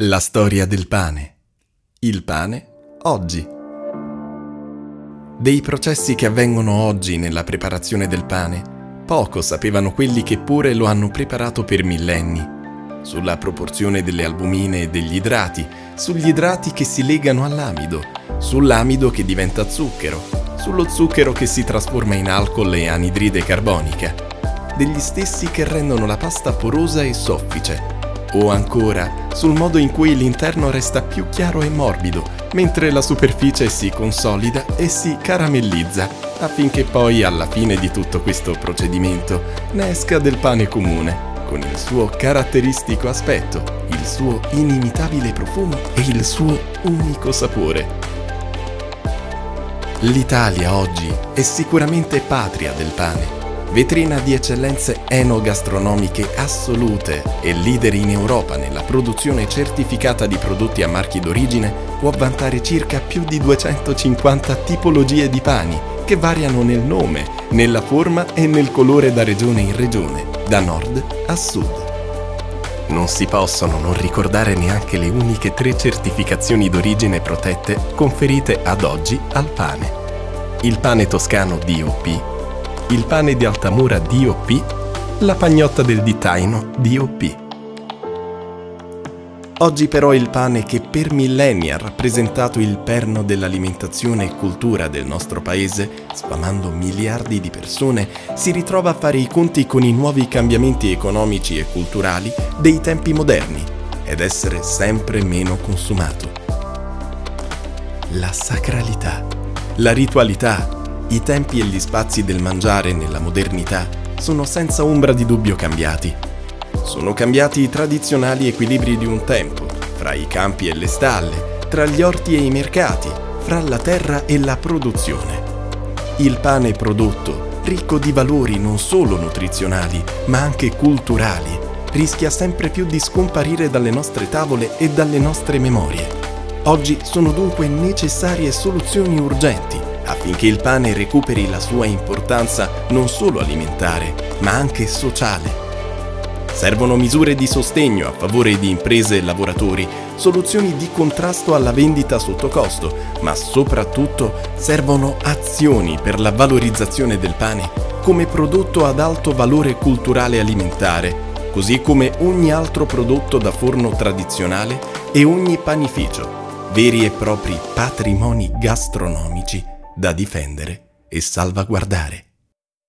La storia del pane. Il pane oggi. Dei processi che avvengono oggi nella preparazione del pane, poco sapevano quelli che pure lo hanno preparato per millenni. Sulla proporzione delle albumine e degli idrati, sugli idrati che si legano all'amido, sull'amido che diventa zucchero, sullo zucchero che si trasforma in alcol e anidride carbonica, degli stessi che rendono la pasta porosa e soffice o ancora sul modo in cui l'interno resta più chiaro e morbido, mentre la superficie si consolida e si caramellizza, affinché poi alla fine di tutto questo procedimento ne esca del pane comune, con il suo caratteristico aspetto, il suo inimitabile profumo e il suo unico sapore. L'Italia oggi è sicuramente patria del pane vetrina di eccellenze enogastronomiche assolute e leader in Europa nella produzione certificata di prodotti a marchi d'origine, può vantare circa più di 250 tipologie di pani che variano nel nome, nella forma e nel colore da regione in regione, da nord a sud. Non si possono non ricordare neanche le uniche tre certificazioni d'origine protette conferite ad oggi al pane. Il pane toscano DOP il pane di Altamura DOP, la pagnotta del Ditaino DOP. Oggi però il pane che per millenni ha rappresentato il perno dell'alimentazione e cultura del nostro paese, sfamando miliardi di persone, si ritrova a fare i conti con i nuovi cambiamenti economici e culturali dei tempi moderni ed essere sempre meno consumato. La sacralità, la ritualità, i tempi e gli spazi del mangiare nella modernità sono senza ombra di dubbio cambiati. Sono cambiati i tradizionali equilibri di un tempo, fra i campi e le stalle, tra gli orti e i mercati, fra la terra e la produzione. Il pane prodotto, ricco di valori non solo nutrizionali, ma anche culturali, rischia sempre più di scomparire dalle nostre tavole e dalle nostre memorie. Oggi sono dunque necessarie soluzioni urgenti affinché il pane recuperi la sua importanza non solo alimentare, ma anche sociale. Servono misure di sostegno a favore di imprese e lavoratori, soluzioni di contrasto alla vendita sotto costo, ma soprattutto servono azioni per la valorizzazione del pane come prodotto ad alto valore culturale alimentare, così come ogni altro prodotto da forno tradizionale e ogni panificio, veri e propri patrimoni gastronomici da difendere e salvaguardare.